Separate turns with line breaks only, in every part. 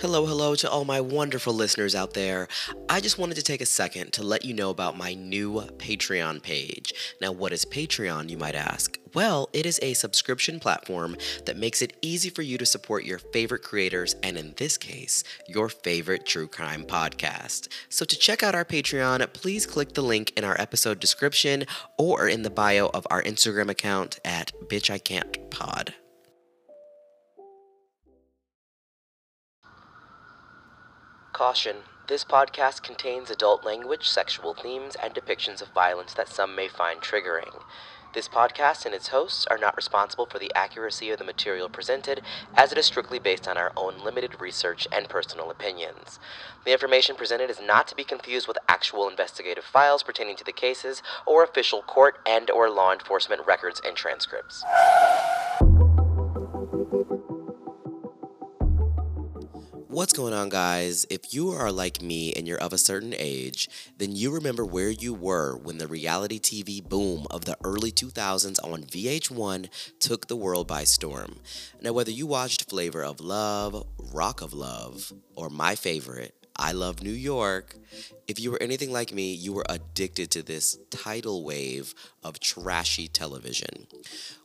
Hello, hello to all my wonderful listeners out there. I just wanted to take a second to let you know about my new Patreon page. Now, what is Patreon, you might ask? Well, it is a subscription platform that makes it easy for you to support your favorite creators, and in this case, your favorite true crime podcast. So, to check out our Patreon, please click the link in our episode description or in the bio of our Instagram account at Bitch I Can't Pod. Caution this podcast contains adult language, sexual themes, and depictions of violence that some may find triggering. This podcast and its hosts are not responsible for the accuracy of the material presented, as it is strictly based on our own limited research and personal opinions. The information presented is not to be confused with actual investigative files pertaining to the cases or official court and or law enforcement records and transcripts. What's going on, guys? If you are like me and you're of a certain age, then you remember where you were when the reality TV boom of the early 2000s on VH1 took the world by storm. Now, whether you watched Flavor of Love, Rock of Love, or my favorite, I Love New York. If you were anything like me, you were addicted to this tidal wave of trashy television.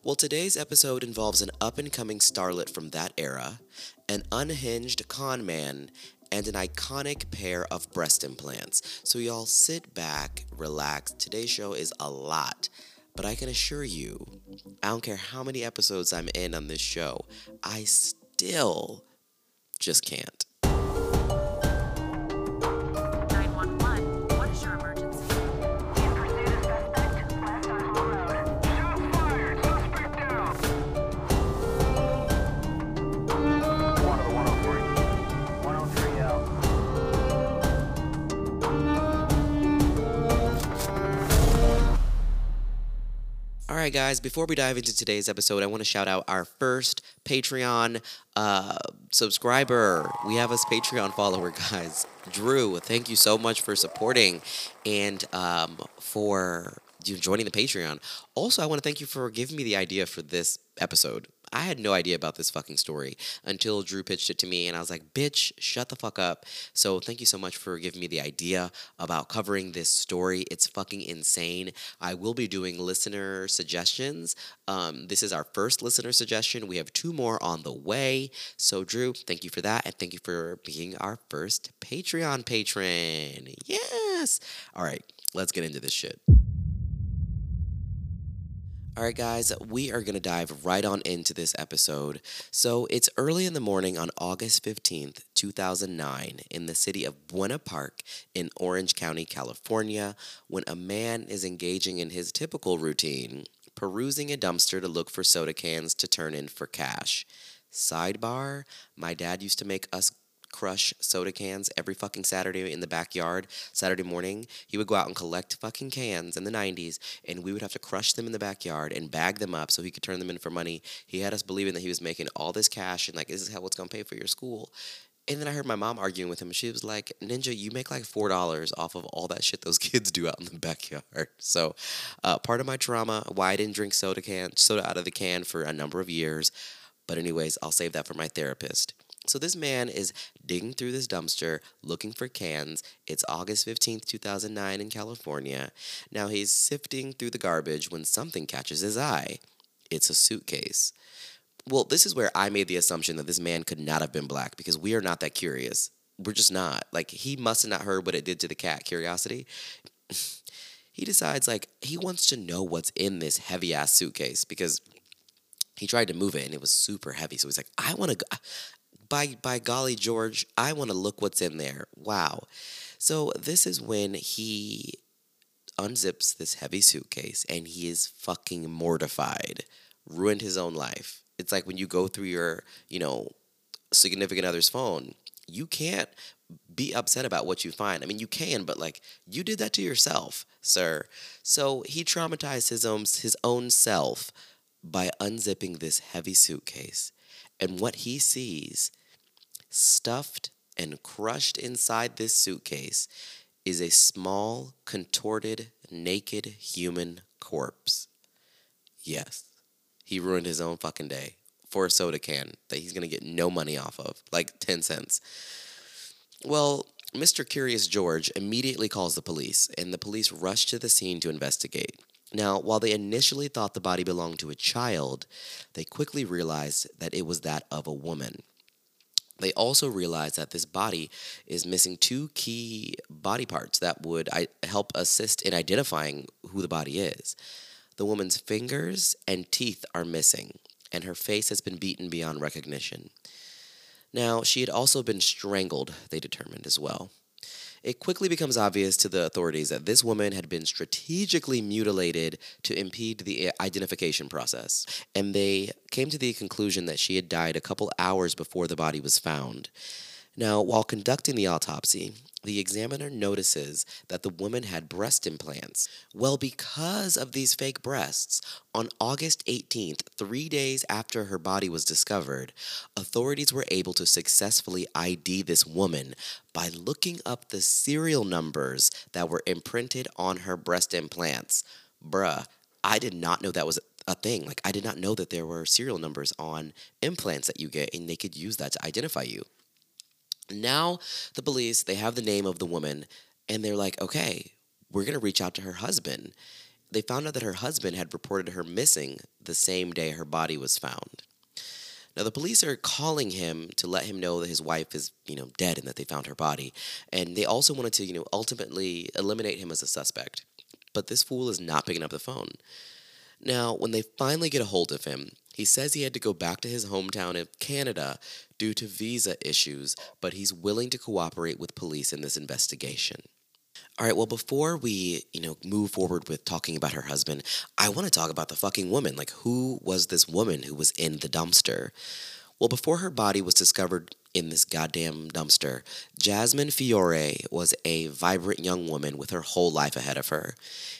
Well, today's episode involves an up and coming starlet from that era, an unhinged con man, and an iconic pair of breast implants. So, y'all sit back, relax. Today's show is a lot. But I can assure you, I don't care how many episodes I'm in on this show, I still just can't. Right, guys, before we dive into today's episode, I want to shout out our first Patreon uh, subscriber. We have a Patreon follower, guys. Drew, thank you so much for supporting and um, for joining the Patreon. Also, I want to thank you for giving me the idea for this episode. I had no idea about this fucking story until Drew pitched it to me, and I was like, bitch, shut the fuck up. So, thank you so much for giving me the idea about covering this story. It's fucking insane. I will be doing listener suggestions. Um, this is our first listener suggestion. We have two more on the way. So, Drew, thank you for that, and thank you for being our first Patreon patron. Yes. All right, let's get into this shit. All right, guys, we are going to dive right on into this episode. So, it's early in the morning on August 15th, 2009, in the city of Buena Park in Orange County, California, when a man is engaging in his typical routine, perusing a dumpster to look for soda cans to turn in for cash. Sidebar My dad used to make us crush soda cans every fucking Saturday in the backyard. Saturday morning, he would go out and collect fucking cans in the 90s, and we would have to crush them in the backyard and bag them up so he could turn them in for money. He had us believing that he was making all this cash and like, this is how what's gonna pay for your school. And then I heard my mom arguing with him, and she was like, Ninja, you make like $4 off of all that shit those kids do out in the backyard. So, uh, part of my trauma, why I didn't drink soda can, soda out of the can for a number of years. But, anyways, I'll save that for my therapist. So this man is digging through this dumpster looking for cans. It's August 15th, 2009 in California. Now he's sifting through the garbage when something catches his eye. It's a suitcase. Well, this is where I made the assumption that this man could not have been black because we are not that curious. We're just not. Like he must have not heard what it did to the cat, curiosity. he decides like he wants to know what's in this heavy ass suitcase because he tried to move it and it was super heavy. So he's like, I want to go by by golly George, I want to look what's in there. Wow. So this is when he unzips this heavy suitcase and he is fucking mortified. Ruined his own life. It's like when you go through your, you know, significant other's phone, you can't be upset about what you find. I mean, you can, but like you did that to yourself, sir. So he traumatized his own his own self by unzipping this heavy suitcase. And what he sees stuffed and crushed inside this suitcase is a small, contorted, naked human corpse. Yes, he ruined his own fucking day for a soda can that he's to get no money off of, like 10 cents. Well, Mr. Curious George immediately calls the police, and the police rush to the scene to investigate. Now, while they initially thought the body belonged to a child, they quickly realized that it was that of a woman. They also realized that this body is missing two key body parts that would help assist in identifying who the body is. The woman's fingers and teeth are missing, and her face has been beaten beyond recognition. Now, she had also been strangled, they determined as well. It quickly becomes obvious to the authorities that this woman had been strategically mutilated to impede the identification process, and they came to the conclusion that she had died a couple hours before the body was found. Now, while conducting the autopsy, the examiner notices that the woman had breast implants. Well, because of these fake breasts, on August 18th, three days after her body was discovered, authorities were able to successfully ID this woman by looking up the serial numbers that were imprinted on her breast implants. Bruh, I did not know that was a thing. Like, I did not know that there were serial numbers on implants that you get, and they could use that to identify you. Now, the police, they have the name of the woman, and they're like, okay, we're going to reach out to her husband. They found out that her husband had reported her missing the same day her body was found. Now, the police are calling him to let him know that his wife is, you know, dead and that they found her body. And they also wanted to, you know, ultimately eliminate him as a suspect. But this fool is not picking up the phone. Now, when they finally get a hold of him, he says he had to go back to his hometown of Canada due to visa issues, but he's willing to cooperate with police in this investigation. All right, well, before we, you know, move forward with talking about her husband, I want to talk about the fucking woman. Like, who was this woman who was in the dumpster? Well, before her body was discovered in this goddamn dumpster, Jasmine Fiore was a vibrant young woman with her whole life ahead of her.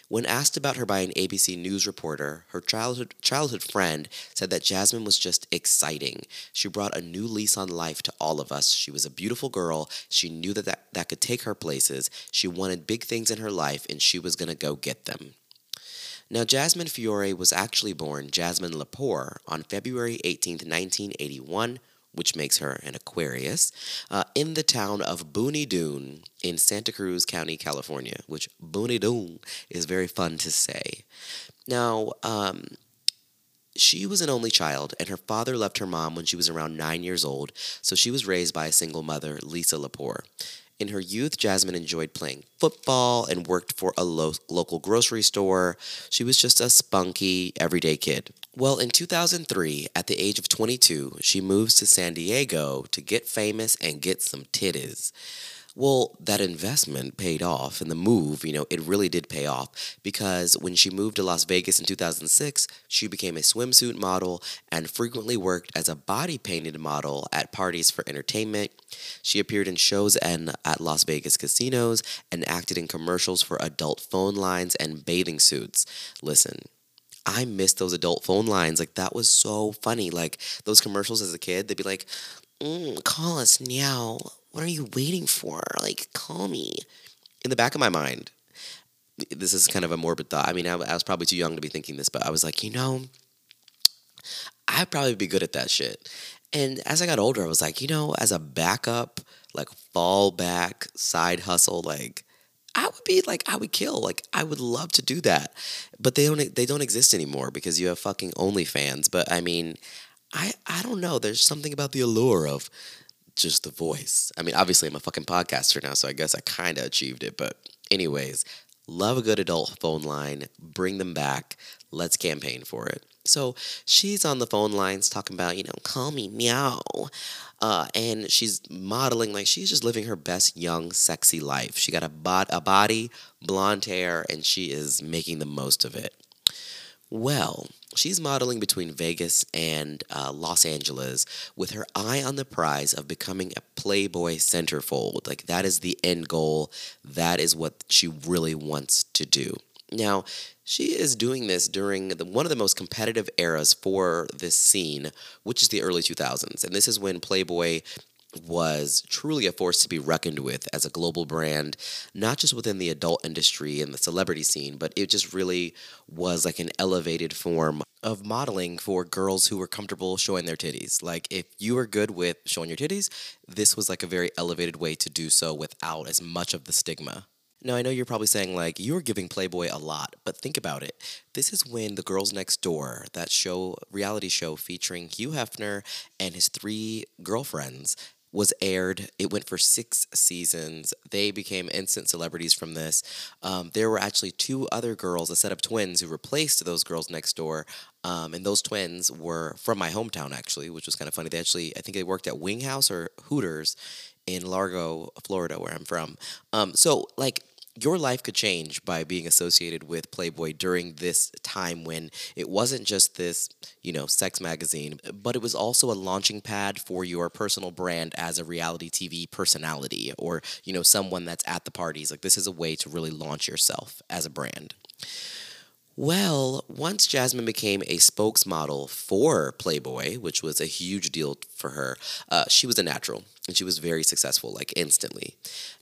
When asked about her by an ABC News reporter, her childhood childhood friend said that Jasmine was just exciting. She brought a new lease on life to all of us. She was a beautiful girl. She knew that that, that could take her places. She wanted big things in her life, and she was going to go get them. Now, Jasmine Fiore was actually born Jasmine Lepore on February 18th, 1981, which makes her an Aquarius, uh, in the town of Bonny Doon in Santa Cruz County, California, which Bonny Doon is very fun to say. Now, um, she was an only child, and her father left her mom when she was around nine years old, so she was raised by a single mother, Lisa Lepore. In her youth, Jasmine enjoyed playing football and worked for a lo- local grocery store. She was just a spunky, everyday kid. Well, in 2003, at the age of 22, she moves to San Diego to get famous and get some titties. Well, that investment paid off, and the move, you know, it really did pay off because when she moved to Las Vegas in 2006, she became a swimsuit model and frequently worked as a body painted model at parties for entertainment. She appeared in shows and at Las Vegas casinos and acted in commercials for adult phone lines and bathing suits. Listen, I miss those adult phone lines. Like that was so funny. Like those commercials as a kid, they'd be like, mm, "Call us now. What are you waiting for? Like, call me." In the back of my mind, this is kind of a morbid thought. I mean, I, I was probably too young to be thinking this, but I was like, you know, I'd probably be good at that shit. And as I got older, I was like, you know, as a backup, like fallback side hustle, like I would be like I would kill. Like I would love to do that. But they don't they don't exist anymore because you have fucking OnlyFans. But I mean, I I don't know. There's something about the allure of just the voice. I mean, obviously I'm a fucking podcaster now, so I guess I kind of achieved it. But anyways, love a good adult phone line. Bring them back. Let's campaign for it. So she's on the phone lines talking about, you know, call me meow. Uh, and she's modeling like she's just living her best young, sexy life. She got a, bod- a body, blonde hair, and she is making the most of it. Well, she's modeling between Vegas and uh, Los Angeles with her eye on the prize of becoming a Playboy centerfold. Like, that is the end goal. That is what she really wants to do. Now, she is doing this during the, one of the most competitive eras for this scene, which is the early 2000s. And this is when Playboy was truly a force to be reckoned with as a global brand, not just within the adult industry and the celebrity scene, but it just really was like an elevated form of modeling for girls who were comfortable showing their titties. Like, if you were good with showing your titties, this was like a very elevated way to do so without as much of the stigma. Now, I know you're probably saying, like, you're giving Playboy a lot, but think about it. This is when The Girls Next Door, that show, reality show featuring Hugh Hefner and his three girlfriends, was aired. It went for six seasons. They became instant celebrities from this. Um, there were actually two other girls, a set of twins, who replaced those girls next door. Um, and those twins were from my hometown, actually, which was kind of funny. They actually, I think they worked at Wing House or Hooters in Largo, Florida, where I'm from. Um, so, like, your life could change by being associated with Playboy during this time when it wasn't just this, you know, sex magazine, but it was also a launching pad for your personal brand as a reality TV personality or, you know, someone that's at the parties. Like, this is a way to really launch yourself as a brand. Well, once Jasmine became a spokesmodel for Playboy, which was a huge deal for her, uh, she was a natural and she was very successful, like instantly.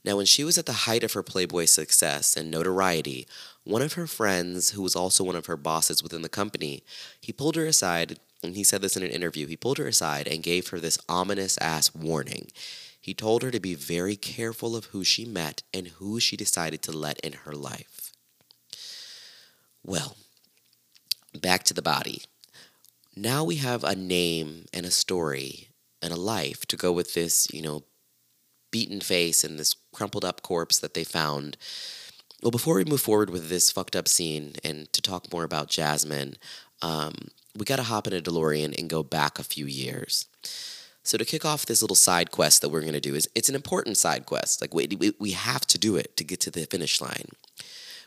Now, when she was at the height of her Playboy success and notoriety, one of her friends, who was also one of her bosses within the company, he pulled her aside and he said this in an interview. He pulled her aside and gave her this ominous ass warning. He told her to be very careful of who she met and who she decided to let in her life. Well, back to the body. Now we have a name and a story and a life to go with this, you know, beaten face and this crumpled up corpse that they found. Well, before we move forward with this fucked up scene and to talk more about Jasmine, um, we got to hop in a DeLorean and go back a few years. So to kick off this little side quest that we're going to do is it's an important side quest. Like we, we we have to do it to get to the finish line.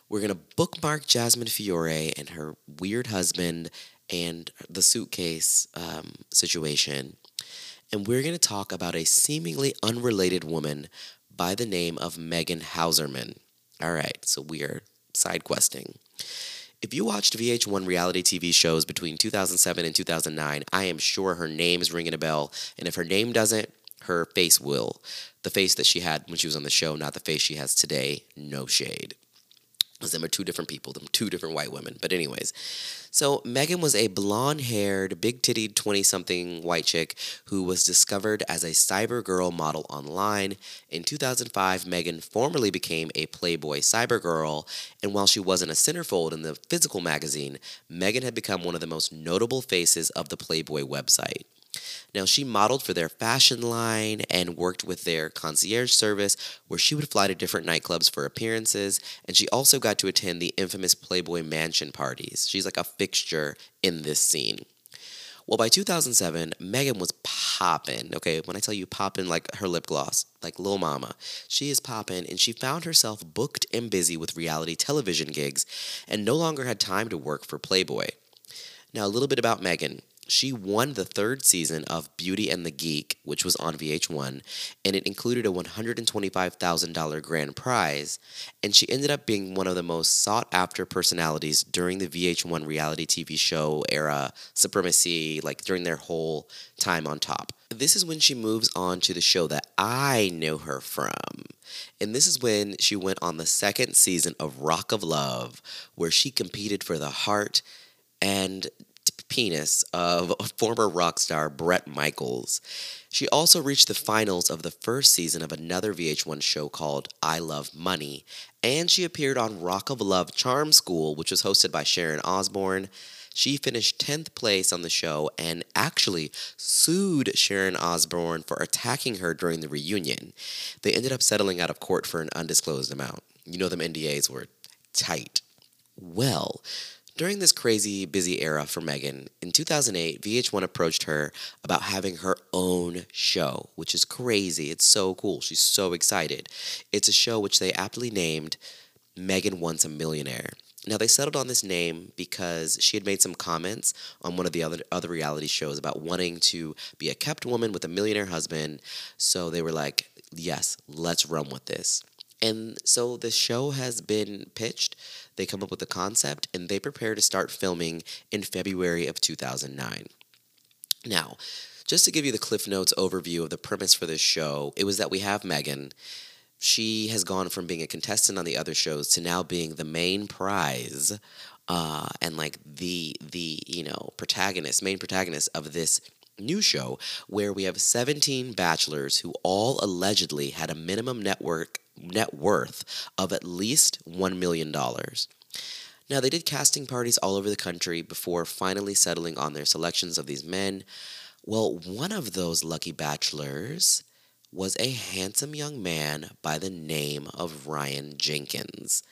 We're going to bookmark Jasmine Fiore and her weird husband and the suitcase um, situation. And we're going to talk about a seemingly unrelated woman by the name of Megan Hauserman. All right, so we are side questing. If you watched VH1 reality TV shows between 2007 and 2009, I am sure her name is ringing a bell. And if her name doesn't, her face will. The face that she had when she was on the show, not the face she has today. No shade. Because them are two different people, them two different white women. But anyways, so Megan was a blonde-haired, big-titted, twenty-something white chick who was discovered as a cyber girl model online. In 2005, Megan formally became a Playboy cyber girl, and while she wasn't a centerfold in the physical magazine, Megan had become one of the most notable faces of the Playboy website. Now, she modeled for their fashion line and worked with their concierge service, where she would fly to different nightclubs for appearances, and she also got to attend the infamous Playboy Mansion parties. She's like a fixture in this scene. Well, by 2007, Megan was popping. Okay, when I tell you popping, like her lip gloss, like Lil Mama, she is popping, and she found herself booked and busy with reality television gigs and no longer had time to work for Playboy. Now, a little bit about Megan. She won the third season of Beauty and the Geek, which was on VH1, and it included a $125,000 grand prize. And she ended up being one of the most sought after personalities during the VH1 reality TV show era, Supremacy, like during their whole time on top. This is when she moves on to the show that I know her from. And this is when she went on the second season of Rock of Love, where she competed for the heart and penis of former rock star Bret Michaels. She also reached the finals of the first season of another VH1 show called I Love Money, and she appeared on Rock of Love Charm School, which was hosted by Sharon Osbourne. She finished 10th place on the show and actually sued Sharon Osbourne for attacking her during the reunion. They ended up settling out of court for an undisclosed amount. You know, them NDAs were tight. Well, during this crazy busy era for Megan, in 2008, VH1 approached her about having her own show, which is crazy. It's so cool. She's so excited. It's a show which they aptly named Megan Wants a Millionaire. Now they settled on this name because she had made some comments on one of the other other reality shows about wanting to be a kept woman with a millionaire husband. So they were like, "Yes, let's run with this." And so the show has been pitched. They come up with the concept and they prepare to start filming in February of 2009. Now, just to give you the Cliff Notes overview of the premise for this show, it was that we have Megan. She has gone from being a contestant on the other shows to now being the main prize uh, and like the the you know protagonist, main protagonist of this new show, where we have 17 bachelors who all allegedly had a minimum network net worth of at least one million dollars. Now, they did casting parties all over the country before finally settling on their selections of these men. Well, one of those lucky bachelors was a handsome young man by the name of Ryan Jenkins.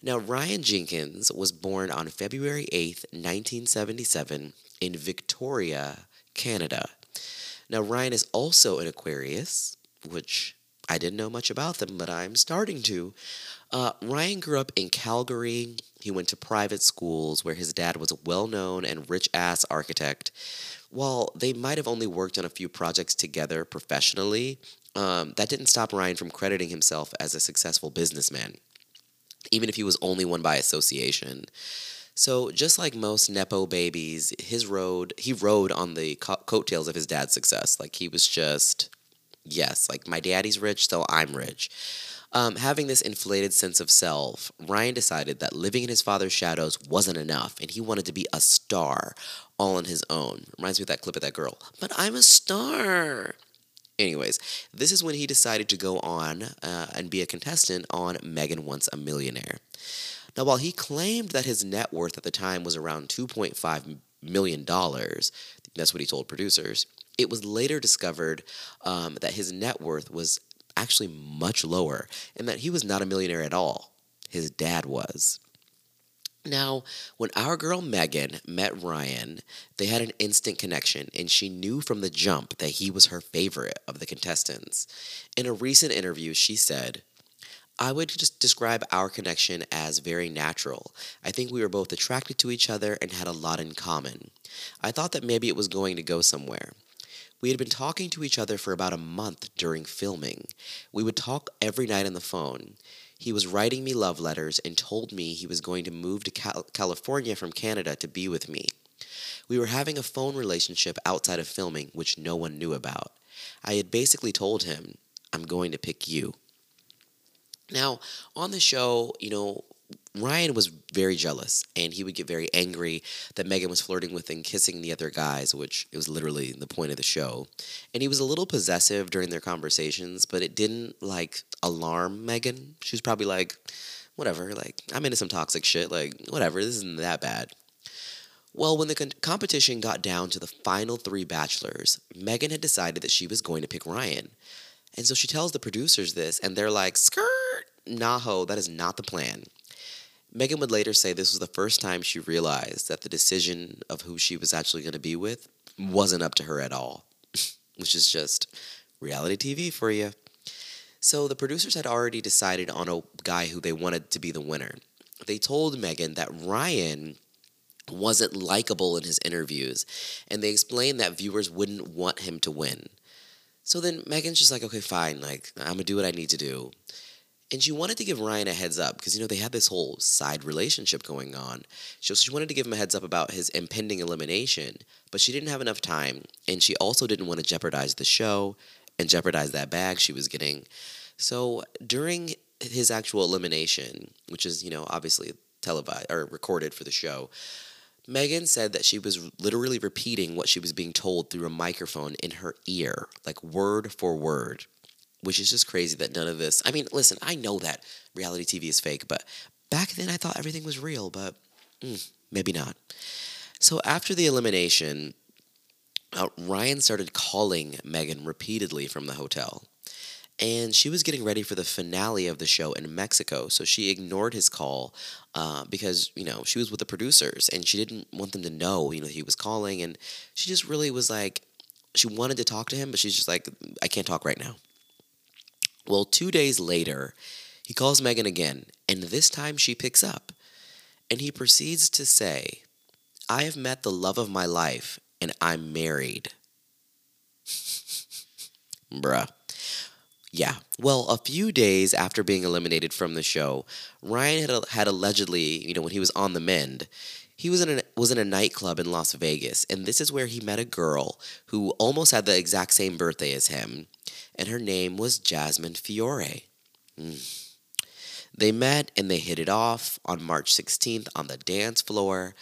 Now, Ryan Jenkins was born on February 8th, 1977, in Victoria, Canada. Now, Ryan is also an Aquarius, which I didn't know much about them, but I'm starting to. Uh, Ryan grew up in Calgary. He went to private schools where his dad was a well known and rich ass architect. While they might have only worked on a few projects together professionally, um, that didn't stop Ryan from crediting himself as a successful businessman, even if he was only one by association. So, just like most Nepo babies, his road, he rode on the co- coattails of his dad's success. Like, he was just, yes, like my daddy's rich, so I'm rich. Um, having this inflated sense of self, Ryan decided that living in his father's shadows wasn't enough, and he wanted to be a star all on his own. Reminds me of that clip of that girl. But I'm a star. Anyways, this is when he decided to go on uh, and be a contestant on Megan Wants a Millionaire. Now, while he claimed that his net worth at the time was around $2.5 million, that's what he told producers, it was later discovered um, that his net worth was actually much lower and that he was not a millionaire at all. His dad was. Now, when our girl Megan met Ryan, they had an instant connection, and she knew from the jump that he was her favorite of the contestants. In a recent interview, she said, I would just describe our connection as very natural. I think we were both attracted to each other and had a lot in common. I thought that maybe it was going to go somewhere. We had been talking to each other for about a month during filming. We would talk every night on the phone. He was writing me love letters and told me he was going to move to Cal- California from Canada to be with me. We were having a phone relationship outside of filming, which no one knew about. I had basically told him, I'm going to pick you. Now, on the show, you know, Ryan was very jealous and he would get very angry that Megan was flirting with and kissing the other guys, which it was literally the point of the show. And he was a little possessive during their conversations, but it didn't like alarm Megan. She was probably like, whatever, like, I'm into some toxic shit, like, whatever, this isn't that bad. Well, when the con- competition got down to the final three bachelors, Megan had decided that she was going to pick Ryan. And so she tells the producers this, and they're like, skirt, nah ho, that is not the plan. Megan would later say this was the first time she realized that the decision of who she was actually going to be with wasn't up to her at all, which is just reality TV for you. So the producers had already decided on a guy who they wanted to be the winner. They told Megan that Ryan wasn't likable in his interviews, and they explained that viewers wouldn't want him to win. So then Megan's just like, okay, fine, like, I'm gonna do what I need to do. And she wanted to give Ryan a heads up because, you know, they had this whole side relationship going on. So she wanted to give him a heads up about his impending elimination, but she didn't have enough time. And she also didn't want to jeopardize the show and jeopardize that bag she was getting. So during his actual elimination, which is, you know, obviously televised or recorded for the show, Megan said that she was literally repeating what she was being told through a microphone in her ear, like word for word which is just crazy that none of this. I mean, listen, I know that reality TV is fake, but back then I thought everything was real, but mm, maybe not. So after the elimination, uh, Ryan started calling Megan repeatedly from the hotel. And she was getting ready for the finale of the show in Mexico, so she ignored his call uh, because you know she was with the producers and she didn't want them to know you know he was calling, and she just really was like she wanted to talk to him, but she's just like I can't talk right now. Well, two days later, he calls Megan again, and this time she picks up. And he proceeds to say, I have met the love of my life, and I'm married. Bruh. Yeah. Well, a few days after being eliminated from the show, Ryan had, had allegedly, you know, when he was on the mend, he was in a, was in a nightclub in Las Vegas, and this is where he met a girl who almost had the exact same birthday as him, and her name was Jasmine Fiore. Mm. They met and they hit it off on March 16th on the dance floor.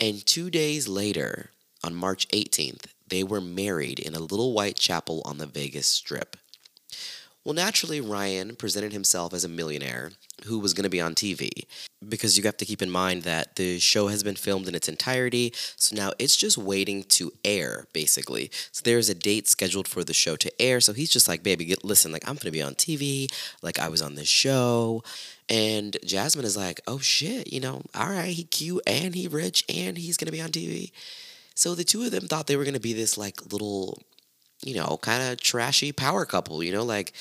And two days later, on March 18th, they were married in a little white chapel on the Vegas Strip. Well, naturally, Ryan presented himself as a millionaire who was going to be on TV because you have to keep in mind that the show has been filmed in its entirety. So now it's just waiting to air, basically. So there's a date scheduled for the show to air. So he's just like, baby, get, listen, like, I'm going to be on TV. Like, I was on this show. And Jasmine is like, oh shit, you know, all right, he cute and he rich and he's going to be on TV. So the two of them thought they were going to be this like little you know, kind of trashy power couple, you know, like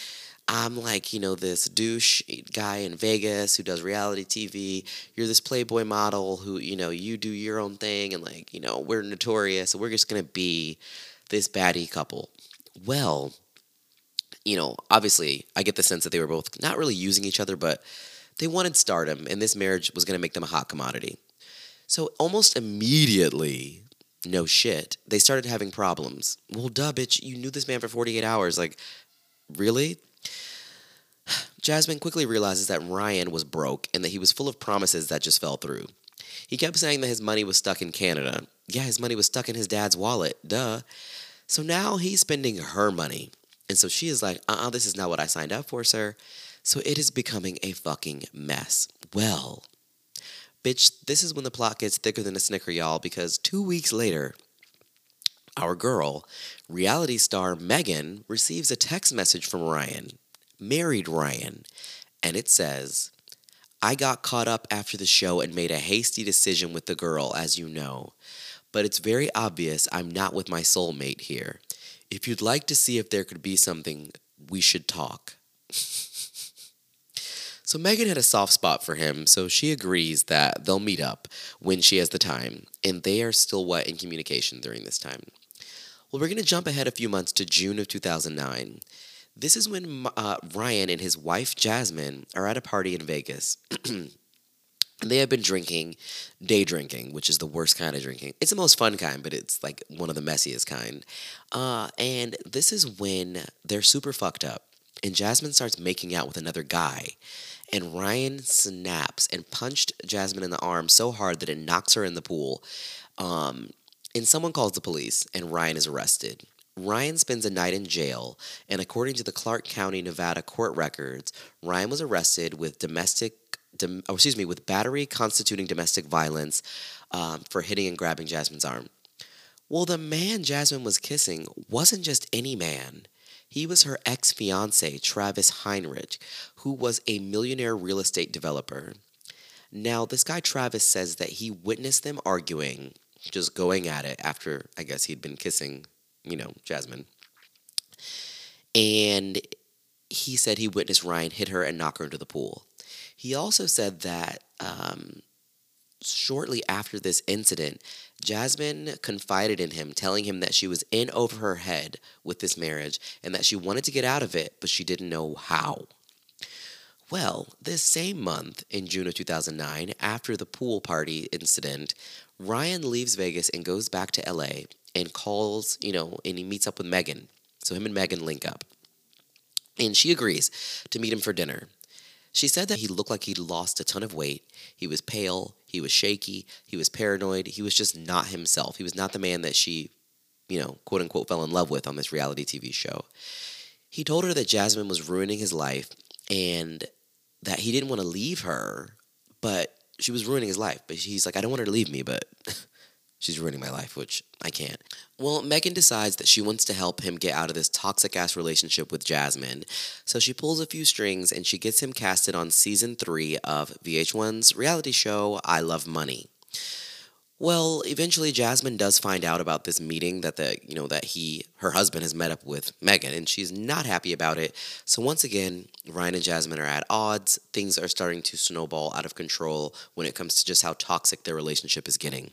I'm like, you know, this douche guy in Vegas who does reality TV. You're this Playboy model who, you know, you do your own thing and like, you know, we're notorious. So we're just going to be this baddie couple. Well, you know, obviously, I get the sense that they were both not really using each other, but they wanted stardom, and this marriage was going to make them a hot commodity. So almost immediately, no shit, they started having problems. Well, duh, bitch, you knew this man for 48 hours. Like, really? Jasmine quickly realizes that Ryan was broke and that he was full of promises that just fell through. He kept saying that his money was stuck in Canada. Yeah, his money was stuck in his dad's wallet. Duh. So now he's spending her money. And so she is like, uh uh this is not what I signed up for, sir. So it is becoming a fucking mess. Well, bitch, this is when the plot gets thicker than a snicker, y'all, because two weeks later, our girl, reality star Megan, receives a text message from Ryan, married Ryan, and it says, I got caught up after the show and made a hasty decision with the girl, as you know. But it's very obvious I'm not with my soulmate here. If you'd like to see if there could be something, we should talk. So Megan had a soft spot for him, so she agrees that they'll meet up when she has the time, and they are still what in communication during this time. Well, we're going to jump ahead a few months to June of 2009. This is when uh, Ryan and his wife Jasmine are at a party in Vegas. and they have been drinking, day drinking, which is the worst kind of drinking. It's the most fun kind, but it's like one of the messiest kind. Uh, and this is when they're super fucked up, and Jasmine starts making out with another guy. And Ryan snaps and punched Jasmine in the arm so hard that it knocks her in the pool. Um, and someone calls the police, and Ryan is arrested. Ryan spends a night in jail, and according to the Clark County, Nevada court records, Ryan was arrested with domestic, dom, oh, excuse me, with battery constituting domestic violence um, for hitting and grabbing Jasmine's arm. Well, the man Jasmine was kissing wasn't just any man. He was her ex fiance, Travis Heinrich, who was a millionaire real estate developer. Now, this guy Travis says that he witnessed them arguing, just going at it after, I guess, he'd been kissing, you know, Jasmine. And he said he witnessed Ryan hit her and knock her into the pool. He also said that um, shortly after this incident, Jasmine confided in him, telling him that she was in over her head with this marriage and that she wanted to get out of it, but she didn't know how. Well, this same month, in June of 2009, after the pool party incident, Ryan leaves Vegas and goes back to LA and calls, you know, and he meets up with Megan. So him and Megan link up. And she agrees to meet him for dinner. She said that he looked like he'd lost a ton of weight. He was pale, he was shaky, he was paranoid, he was just not himself. He was not the man that she, you know, quote unquote, fell in love with on this reality TV show. He told her that Jasmine was ruining his life and that he didn't want to leave her, but she was ruining his life. But he's like, I don't want her to leave me, but she's ruining my life, which I can't. Well, Megan decides that she wants to help him get out of this toxic ass relationship with Jasmine. So she pulls a few strings and she gets him casted on season three of VH1's reality show, I Love Money. Well, eventually Jasmine does find out about this meeting that the you know that he her husband has met up with Megan and she's not happy about it. So once again, Ryan and Jasmine are at odds. Things are starting to snowball out of control when it comes to just how toxic their relationship is getting.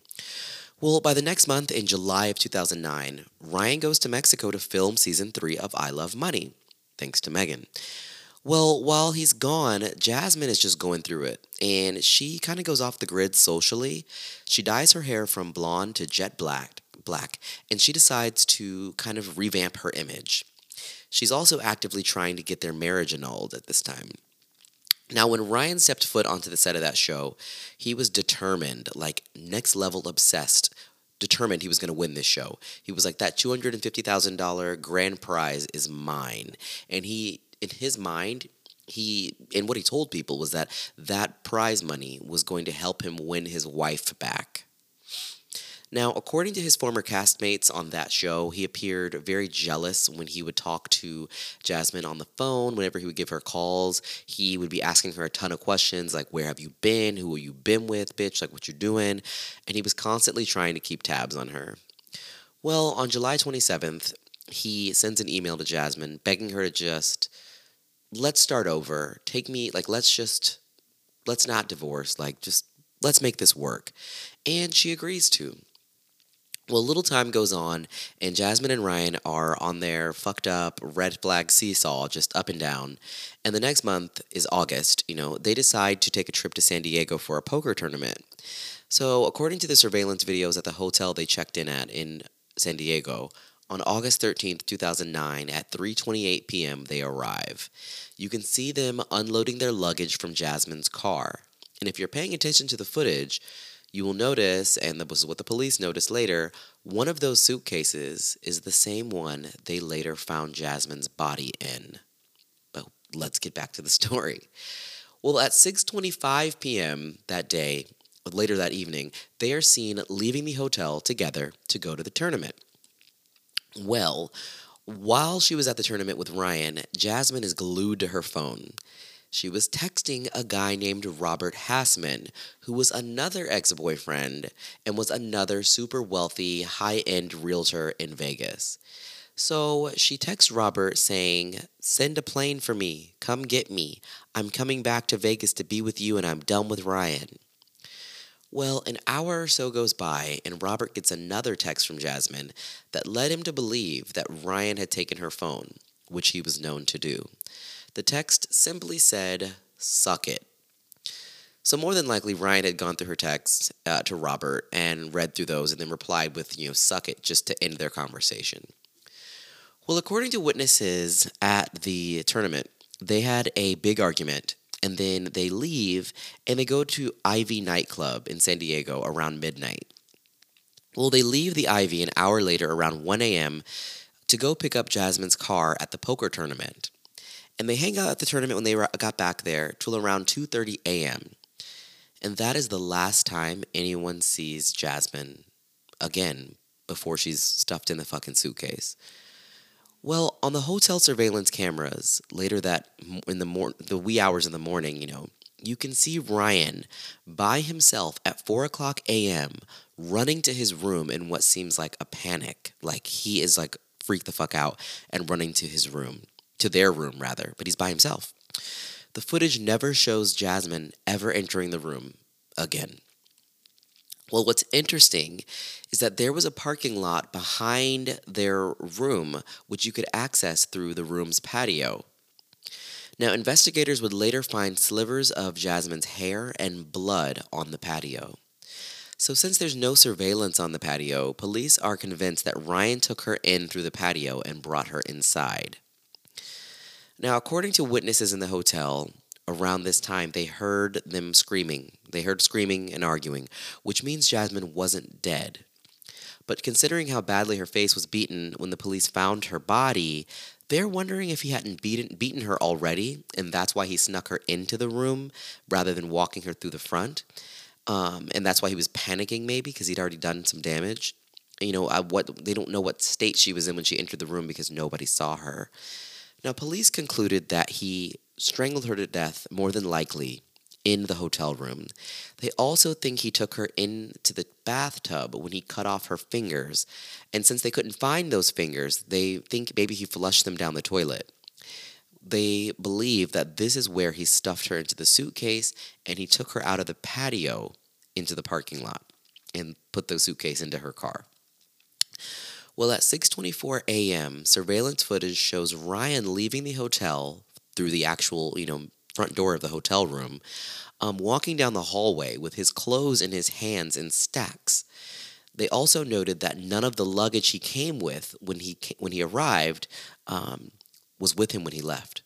Well, by the next month in July of 2009, Ryan goes to Mexico to film season 3 of I Love Money, thanks to Megan. Well, while he's gone, Jasmine is just going through it, and she kind of goes off the grid socially. She dyes her hair from blonde to jet black, black, and she decides to kind of revamp her image. She's also actively trying to get their marriage annulled at this time. Now, when Ryan stepped foot onto the set of that show, he was determined, like next level obsessed, determined he was going to win this show. He was like, that $250,000 grand prize is mine. And he, in his mind, he, and what he told people was that that prize money was going to help him win his wife back. Now, according to his former castmates on that show, he appeared very jealous when he would talk to Jasmine on the phone. Whenever he would give her calls, he would be asking her a ton of questions like, Where have you been? Who have you been with, bitch? Like, what you're doing? And he was constantly trying to keep tabs on her. Well, on July 27th, he sends an email to Jasmine begging her to just, let's start over. Take me, like, let's just, let's not divorce. Like, just, let's make this work. And she agrees to. Well, a little time goes on, and Jasmine and Ryan are on their fucked up red flag seesaw, just up and down. And the next month is August. You know, they decide to take a trip to San Diego for a poker tournament. So, according to the surveillance videos at the hotel they checked in at in San Diego, on August 13th, 2009, at 3:28 p.m., they arrive. You can see them unloading their luggage from Jasmine's car. And if you're paying attention to the footage, you will notice, and this is what the police noticed later, one of those suitcases is the same one they later found Jasmine's body in. But let's get back to the story. Well, at 6:25 p.m. that day, later that evening, they are seen leaving the hotel together to go to the tournament. Well, while she was at the tournament with Ryan, Jasmine is glued to her phone. She was texting a guy named Robert Hassman, who was another ex boyfriend and was another super wealthy, high end realtor in Vegas. So she texts Robert saying, Send a plane for me. Come get me. I'm coming back to Vegas to be with you and I'm done with Ryan. Well, an hour or so goes by, and Robert gets another text from Jasmine that led him to believe that Ryan had taken her phone, which he was known to do. The text simply said, Suck it. So, more than likely, Ryan had gone through her texts uh, to Robert and read through those and then replied with, you know, suck it, just to end their conversation. Well, according to witnesses at the tournament, they had a big argument and then they leave and they go to Ivy nightclub in San Diego around midnight. Well, they leave the Ivy an hour later around 1 a.m. to go pick up Jasmine's car at the poker tournament. And they hang out at the tournament when they got back there till around 2:30 a.m. And that is the last time anyone sees Jasmine again before she's stuffed in the fucking suitcase. Well, on the hotel surveillance cameras later that in the mor- the wee hours in the morning, you know, you can see Ryan by himself at four o'clock a.m. running to his room in what seems like a panic, like he is like freaked the fuck out and running to his room, to their room rather, but he's by himself. The footage never shows Jasmine ever entering the room again. Well, what's interesting is that there was a parking lot behind their room, which you could access through the room's patio. Now, investigators would later find slivers of Jasmine's hair and blood on the patio. So, since there's no surveillance on the patio, police are convinced that Ryan took her in through the patio and brought her inside. Now, according to witnesses in the hotel, around this time they heard them screaming. They heard screaming and arguing, which means Jasmine wasn't dead. But considering how badly her face was beaten when the police found her body, they're wondering if he hadn't beaten, beaten her already, and that's why he snuck her into the room rather than walking her through the front. Um, and that's why he was panicking, maybe because he'd already done some damage. You know, uh, what they don't know what state she was in when she entered the room because nobody saw her. Now, police concluded that he strangled her to death, more than likely, in the hotel room. They also think he took her into the bathtub when he cut off her fingers. And since they couldn't find those fingers, they think maybe he flushed them down the toilet. They believe that this is where he stuffed her into the suitcase and he took her out of the patio into the parking lot and put the suitcase into her car. Well, at 6:24 a.m., surveillance footage shows Ryan leaving the hotel through the actual, you know, front door of the hotel room, um, walking down the hallway with his clothes in his hands in stacks. They also noted that none of the luggage he came with when he ca- when he arrived um, was with him when he left,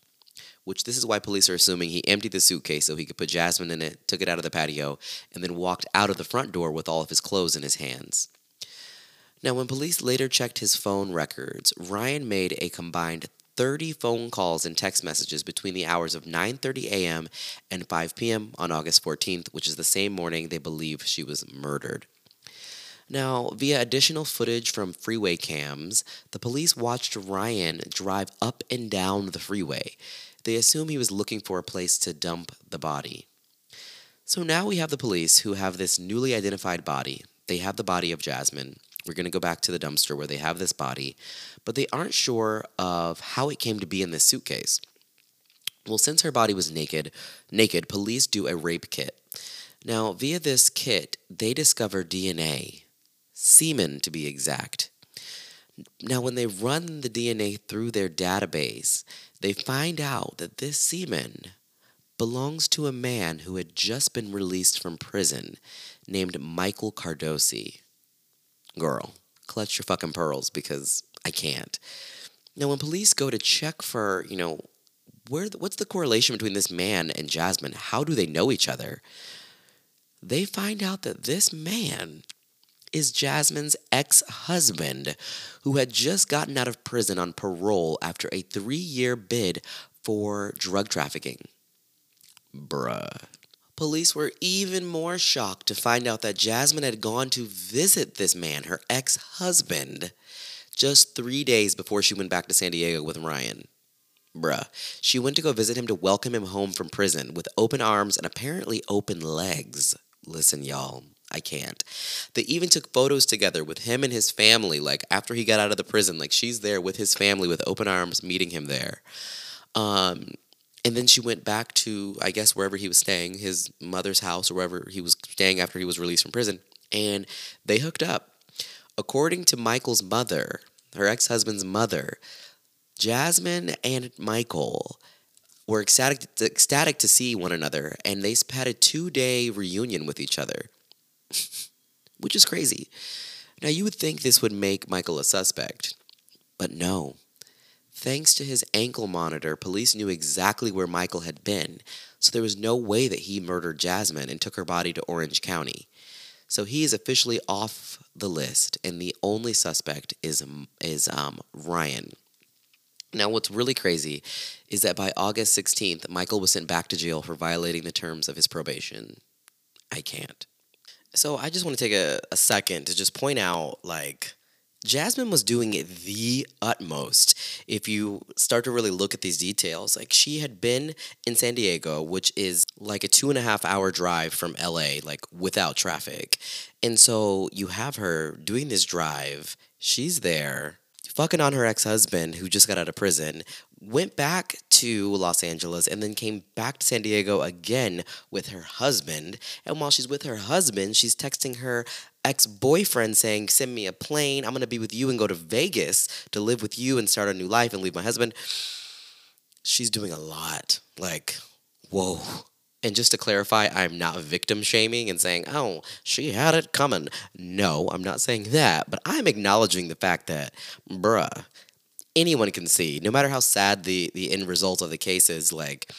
which this is why police are assuming he emptied the suitcase so he could put Jasmine in it, took it out of the patio, and then walked out of the front door with all of his clothes in his hands. Now, when police later checked his phone records, Ryan made a combined 30 phone calls and text messages between the hours of 9:30 a.m. and 5 p.m. on August 14th, which is the same morning they believe she was murdered. Now, via additional footage from freeway cams, the police watched Ryan drive up and down the freeway. They assume he was looking for a place to dump the body. So now we have the police who have this newly identified body. They have the body of Jasmine. We're going to go back to the dumpster where they have this body, but they aren't sure of how it came to be in this suitcase. Well, since her body was naked, naked, police do a rape kit. Now, via this kit, they discover DNA, semen to be exact. Now, when they run the DNA through their database, they find out that this semen belongs to a man who had just been released from prison named Michael Cardosi. Girl, clutch your fucking pearls because I can't. Now, when police go to check for, you know, where the, what's the correlation between this man and Jasmine? How do they know each other? They find out that this man is Jasmine's ex husband, who had just gotten out of prison on parole after a three year bid for drug trafficking. Bruh. Police were even more shocked to find out that Jasmine had gone to visit this man, her ex husband, just three days before she went back to San Diego with Ryan. Bruh. She went to go visit him to welcome him home from prison with open arms and apparently open legs. Listen, y'all, I can't. They even took photos together with him and his family, like after he got out of the prison. Like she's there with his family with open arms, meeting him there. Um, and then she went back to, I guess, wherever he was staying, his mother's house or wherever he was staying after he was released from prison. And they hooked up. According to Michael's mother, her ex husband's mother, Jasmine and Michael were ecstatic, ecstatic to see one another, and they had a two day reunion with each other, which is crazy. Now, you would think this would make Michael a suspect, but no. Thanks to his ankle monitor, police knew exactly where Michael had been, so there was no way that he murdered Jasmine and took her body to Orange County. So he is officially off the list, and the only suspect is is um, Ryan. Now, what's really crazy is that by August 16th, Michael was sent back to jail for violating the terms of his probation. I can't. So I just want to take a, a second to just point out like, Jasmine was doing it the utmost. If you start to really look at these details, like she had been in San Diego, which is like a two and a half hour drive from LA, like without traffic. And so you have her doing this drive. She's there, fucking on her ex husband who just got out of prison, went back to Los Angeles, and then came back to San Diego again with her husband. And while she's with her husband, she's texting her ex boyfriend saying, Send me a plane. I'm going to be with you and go to Vegas to live with you and start a new life and leave my husband. She's doing a lot. Like, whoa. And just to clarify, I'm not victim shaming and saying, oh, she had it coming. No, I'm not saying that, but I'm acknowledging the fact that, bruh, anyone can see, no matter how sad the, the end result of the case is, like,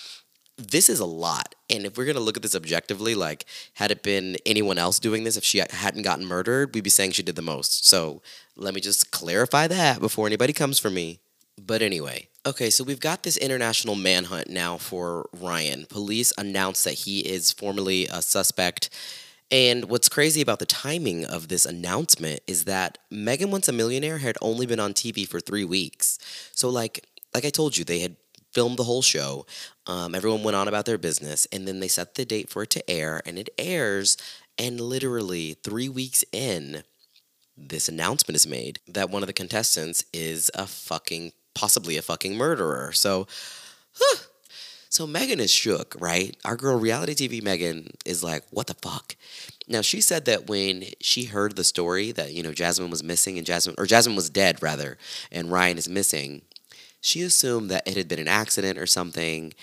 this is a lot. And if we're to look at this objectively, like, had it been anyone else doing this, if she hadn't gotten murdered, we'd be saying she did the most. So let me just clarify that before anybody comes for me. But anyway, okay, so we've got this international manhunt now for Ryan. Police announced that he is formally a suspect. And what's crazy about the timing of this announcement is that Megan Wants a Millionaire had only been on TV for three weeks. So, like, like I told you, they had filmed the whole show. Um, everyone went on about their business, and then they set the date for it to air, and it airs. And literally three weeks in, this announcement is made that one of the contestants is a fucking possibly a fucking murderer. So, huh. So Megan is shook, right? Our girl, reality TV Megan, is like, what the fuck? Now she said that when she heard the story that you know Jasmine was missing and Jasmine or Jasmine was dead rather, and Ryan is missing, she assumed that it had been an accident or something,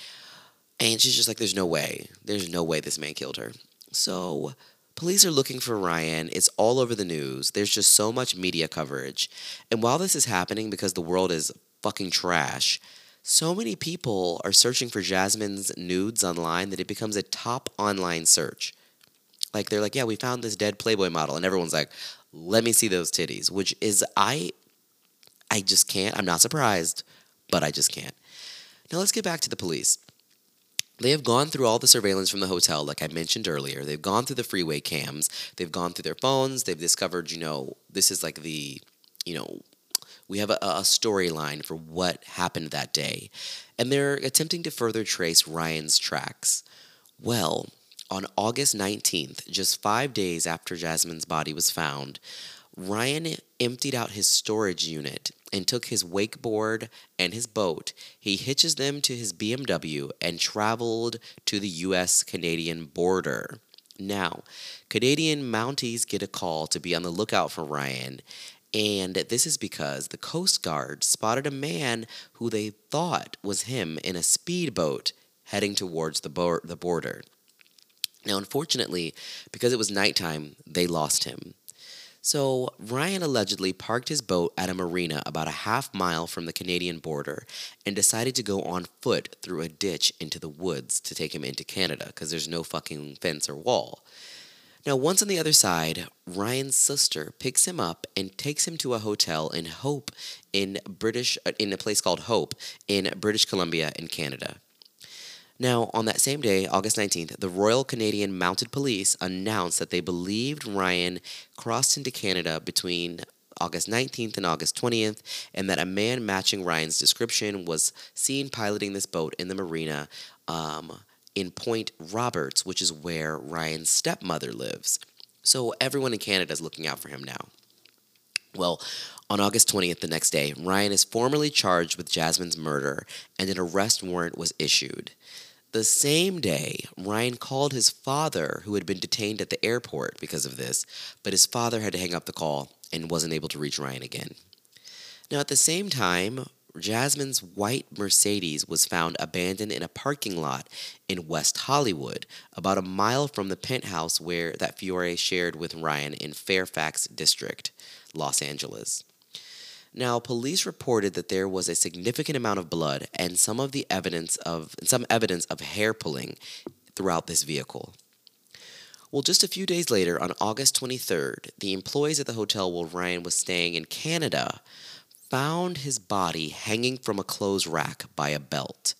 and she's just like, "There's no way, there's no way this man killed her." So Police are looking for Ryan. It's all over the news. There's just so much media coverage. And while this is happening because the world is fucking trash, So many people are searching for Jasmine's nudes online that it becomes a top online search. Like they're like, yeah, we found this dead Playboy model, and everyone's like, let me see those titties, which is I, I just can't. I'm not surprised, but I just can't. Now let's get back to the police. They have gone through all the surveillance from the hotel, like I mentioned earlier. They've gone through the freeway cams. They've gone through their phones. They've discovered, you know, this is like the, you know, we have a, a storyline for what happened that day. And they're attempting to further trace Ryan's tracks. Well, on August 19th, just five days after Jasmine's body was found, Ryan emptied out his storage unit and took his wakeboard and his boat. He hitches them to his BMW and traveled to the US Canadian border. Now, Canadian Mounties get a call to be on the lookout for Ryan, and this is because the Coast Guard spotted a man who they thought was him in a speedboat heading towards the, bor- the border. Now, unfortunately, because it was nighttime, they lost him. So, Ryan allegedly parked his boat at a marina about a half mile from the Canadian border and decided to go on foot through a ditch into the woods to take him into Canada because there's no fucking fence or wall. Now, once on the other side, Ryan's sister picks him up and takes him to a hotel in Hope in British uh, in a place called Hope in British Columbia in Canada. Now, on that same day, August 19th, the Royal Canadian Mounted Police announced that they believed Ryan crossed into Canada between August 19th and August 20th, and that a man matching Ryan's description was seen piloting this boat in the marina um, in Point Roberts, which is where Ryan's stepmother lives. So everyone in Canada is looking out for him now. Well, on August 20th, the next day, Ryan is formally charged with Jasmine's murder, and an arrest warrant was issued. The same day, Ryan called his father, who had been detained at the airport because of this, but his father had to hang up the call and wasn't able to reach Ryan again. Now, at the same time, Jasmine's white Mercedes was found abandoned in a parking lot in West Hollywood, about a mile from the penthouse where that Fiore shared with Ryan in Fairfax District, Los Angeles. Now, police reported that there was a significant amount of blood and some of the evidence of some evidence of hair pulling throughout this vehicle. Well, just a few days later, on August 23rd, the employees at the hotel where Ryan was staying in Canada found his body hanging from a clothes rack by a belt.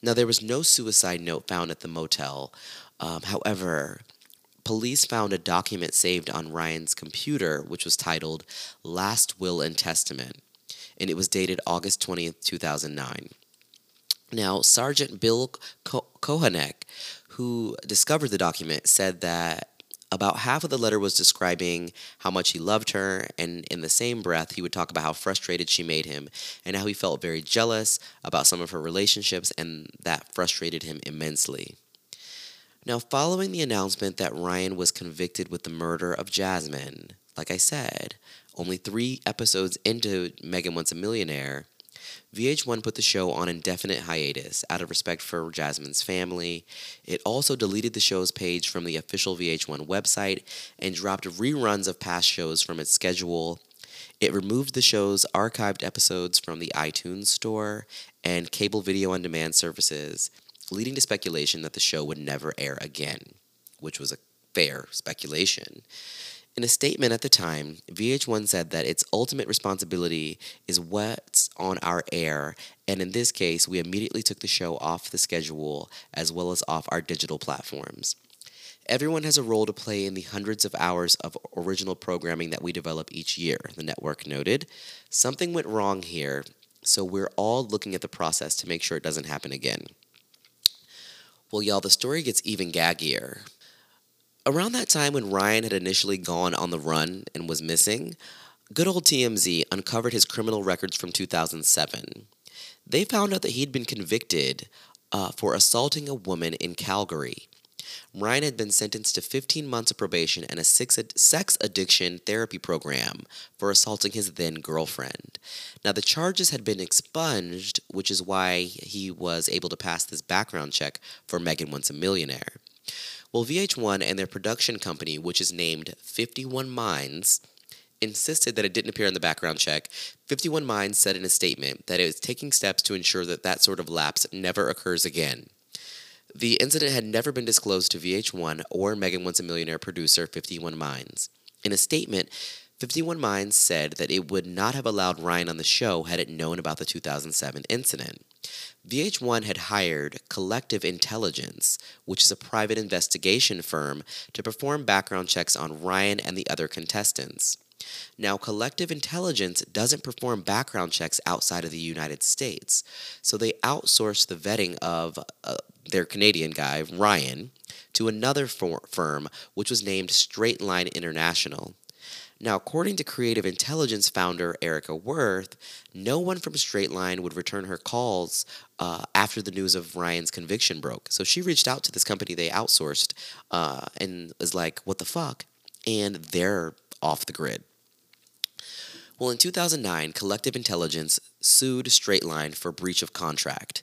Now, there was no suicide note found at the motel. Um, however, police found a document saved on Ryan's computer, which was titled Last Will and Testament, and it was dated August 20th, 2009. Now, Sergeant Bill Ko- Kohanek, who discovered the document, said that about half of the letter was describing how much he loved her, and in the same breath, he would talk about how frustrated she made him and how he felt very jealous about some of her relationships, and that frustrated him immensely. Now, following the announcement that Ryan was convicted with the murder of Jasmine, like I said, only three episodes into Megan Wants a Millionaire, VH1 put the show on indefinite hiatus out of respect for Jasmine's family. It also deleted the show's page from the official VH1 website and dropped reruns of past shows from its schedule. It removed the show's archived episodes from the iTunes store and cable video on demand services, leading to speculation that the show would never air again, which was a fair speculation. In a statement at the time, VH1 said that its ultimate responsibility is what's on our air, and in this case, we immediately took the show off the schedule as well as off our digital platforms. Everyone has a role to play in the hundreds of hours of original programming that we develop each year, the network noted. Something went wrong here, so we're all looking at the process to make sure it doesn't happen again. Well, y'all, the story gets even gaggier. Around that time when Ryan had initially gone on the run and was missing, good old TMZ uncovered his criminal records from 2007. They found out that he'd been convicted uh, for assaulting a woman in Calgary. Ryan had been sentenced to 15 months of probation and a sex addiction therapy program for assaulting his then girlfriend. Now, the charges had been expunged, which is why he was able to pass this background check for Megan Wants a Millionaire. Well, VH1 and their production company, which is named 51 Minds, insisted that it didn't appear in the background check, 51 Minds said in a statement that it was taking steps to ensure that that sort of lapse never occurs again. The incident had never been disclosed to VH1 or Megan Wants a Millionaire producer 51 Minds. In a statement, 51 Minds said that it would not have allowed Ryan on the show had it known about the 2007 incident. VH1 had hired Collective Intelligence, which is a private investigation firm, to perform background checks on Ryan and the other contestants. Now, Collective Intelligence doesn't perform background checks outside of the United States, so they outsourced the vetting of uh, their Canadian guy, Ryan, to another for- firm, which was named Straight Line International. Now, according to Creative Intelligence founder Erica Worth, no one from Straight Line would return her calls uh, after the news of Ryan's conviction broke. So she reached out to this company they outsourced uh, and was like, what the fuck? And they're off the grid. Well, in 2009, Collective Intelligence sued Straight Line for breach of contract.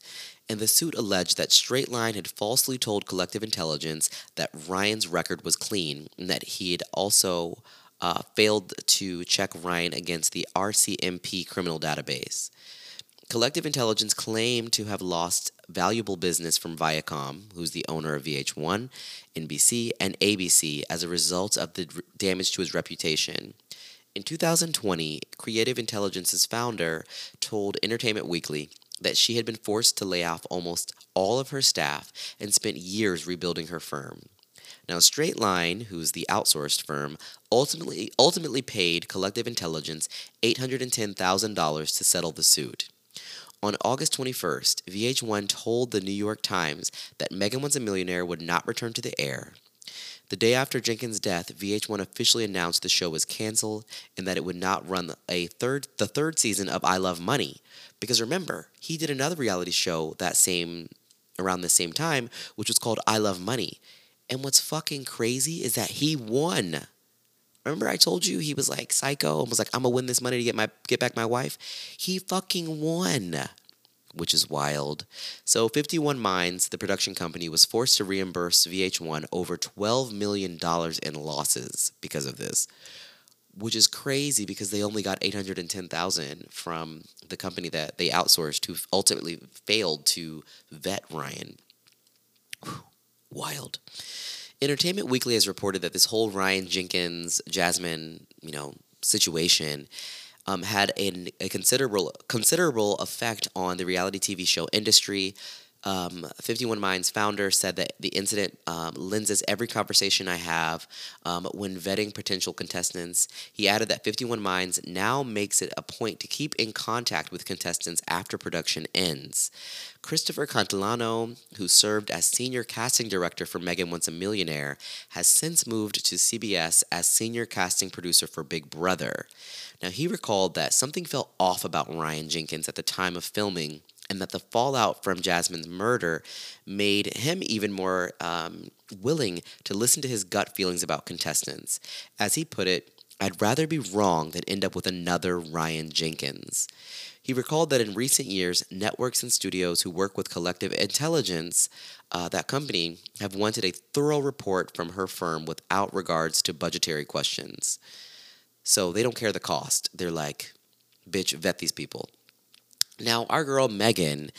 And the suit alleged that Straight Line had falsely told Collective Intelligence that Ryan's record was clean and that he had also uh, failed to check Ryan against the RCMP criminal database. Collective Intelligence claimed to have lost valuable business from Viacom, who's the owner of VH1, NBC, and ABC, as a result of the r- damage to his reputation. In 2020, Creative Intelligence's founder told Entertainment Weekly that she had been forced to lay off almost all of her staff and spent years rebuilding her firm. Now, Straight Line, who's the outsourced firm, ultimately ultimately paid Collective Intelligence $810,000 to settle the suit. On August 21st, VH1 told the New York Times that Megan Wants a Millionaire would not return to the air. The day after Jenkins' death, VH1 officially announced the show was canceled and that it would not run a third the third season of I Love Money. Because remember, he did another reality show that same around the same time, which was called I Love Money. And what's fucking crazy is that he won. Remember I told you he was like psycho and was like, I'm gonna win this money to get my get back my wife? He fucking won. Which is wild. So 51 Minds, the production company, was forced to reimburse VH1 over $12 million in losses because of this. Which is crazy because they only got 810,000 from the company that they outsourced who ultimately failed to vet Ryan. Wild. Entertainment Weekly has reported that this whole Ryan Jenkins, Jasmine, you know, situation um, had an, a considerable considerable effect on the reality TV show industry. Um, 51 Minds founder said that the incident um, lenses every conversation I have um, when vetting potential contestants. He added that 51 Minds now makes it a point to keep in contact with contestants after production ends. Christopher Cantilano, who served as senior casting director for Megan Wants a Millionaire, has since moved to CBS as senior casting producer for Big Brother. Now, he recalled that something felt off about Ryan Jenkins at the time of filming, and that the fallout from Jasmine's murder made him even more um, willing to listen to his gut feelings about contestants. As he put it, I'd rather be wrong than end up with another Ryan Jenkins. He recalled that in recent years, networks and studios who work with Collective Intelligence, uh, that company, have wanted a thorough report from her firm without regards to budgetary questions. So they don't care the cost. They're like, bitch, vet these people. Now, our girl Megan,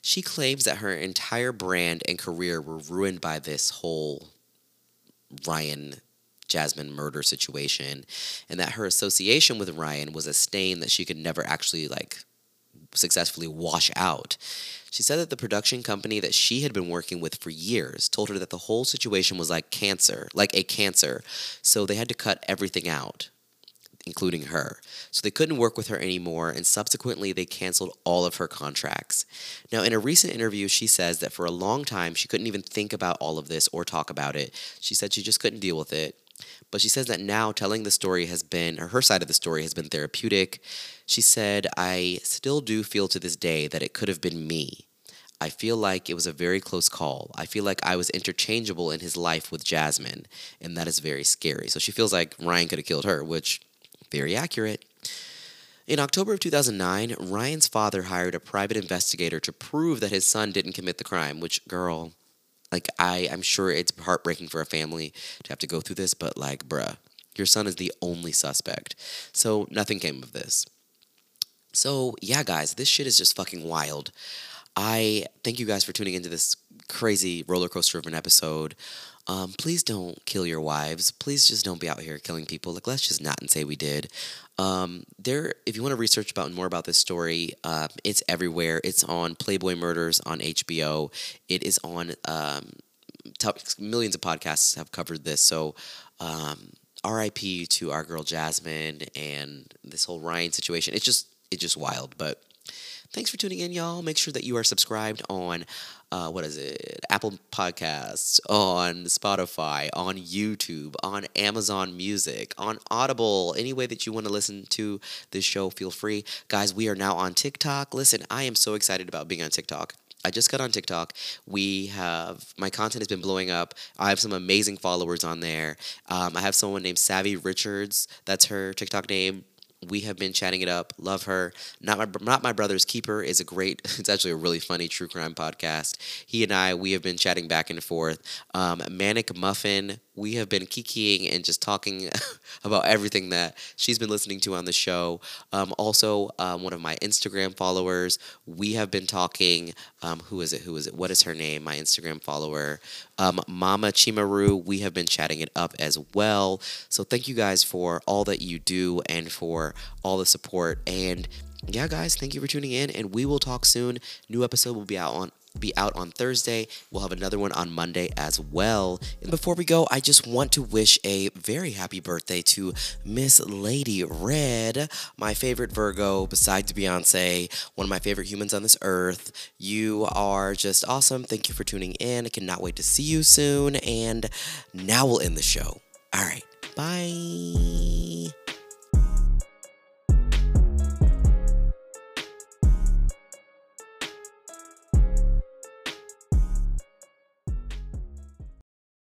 she claims that her entire brand and career were ruined by this whole Ryan Jasmine murder situation, and that her association with Ryan was a stain that she could never actually like successfully wash out. She said that the production company that she had been working with for years told her that the whole situation was like cancer, like a cancer, so they had to cut everything out including her. So they couldn't work with her anymore, and subsequently they canceled all of her contracts. Now, in a recent interview, she says that for a long time she couldn't even think about all of this or talk about it. She said she just couldn't deal with it. But she says that now telling the story has been, or her side of the story has been therapeutic. She said, I still do feel to this day that it could have been me. I feel like it was a very close call. I feel like I was interchangeable in his life with Jasmine, and that is very scary. So she feels like Ryan could have killed her, which very accurate. In October of 2009, Ryan's father hired a private investigator to prove that his son didn't commit the crime, which, girl, like, I, I'm sure it's heartbreaking for a family to have to go through this, but, like, bruh, Your son is the only suspect. So nothing came of this. So, yeah, guys, this shit is just fucking wild. I thank you guys for tuning into this crazy roller coaster of an episode. Um, please don't kill your wives. Please just don't be out here killing people. Like, let's just not and say we did. Um, there, if you want to research about more about this story, uh, it's everywhere. It's on Playboy Murders on HBO. It is on um, top, millions of podcasts have covered this. So, um, R.I.P. to our girl Jasmine and this whole Ryan situation. It's just it's just wild. But thanks for tuning in, y'all. Make sure that you are subscribed on uh, what is it? Apple Podcasts, on Spotify, on YouTube, on Amazon Music, on Audible. Any way that you want to listen to this show, feel free. Guys, we are now on TikTok. Listen, I am so excited about being on TikTok. I just got on TikTok. We have my content has been blowing up. I have some amazing followers on there. Um, I have someone named Savvy Richards. That's her TikTok name. We have been chatting it up. Love her. Not my not my brother's keeper is a great. It's actually a really funny true crime podcast. He and I we have been chatting back and forth. Um, Manic Muffin. We have been kikiing and just talking about everything that she's been listening to on the show. Um, also, um, one of my Instagram followers. We have been talking. Um, who is it? Who is it? What is her name? My Instagram follower, um, Mama Chimaru. We have been chatting it up as well. So thank you guys for all that you do and for all the support. And yeah, guys, thank you for tuning in. And we will talk soon. New episode will be out on be out on Thursday. We'll have another one on Monday as well. And before we go, I just want to wish a very happy birthday to Miss Lady Red, my favorite Virgo besides Beyonce, one of my favorite humans on this earth. You are just awesome. Thank you for tuning in. I cannot wait to see you soon. And now we'll end the show. All right. Bye.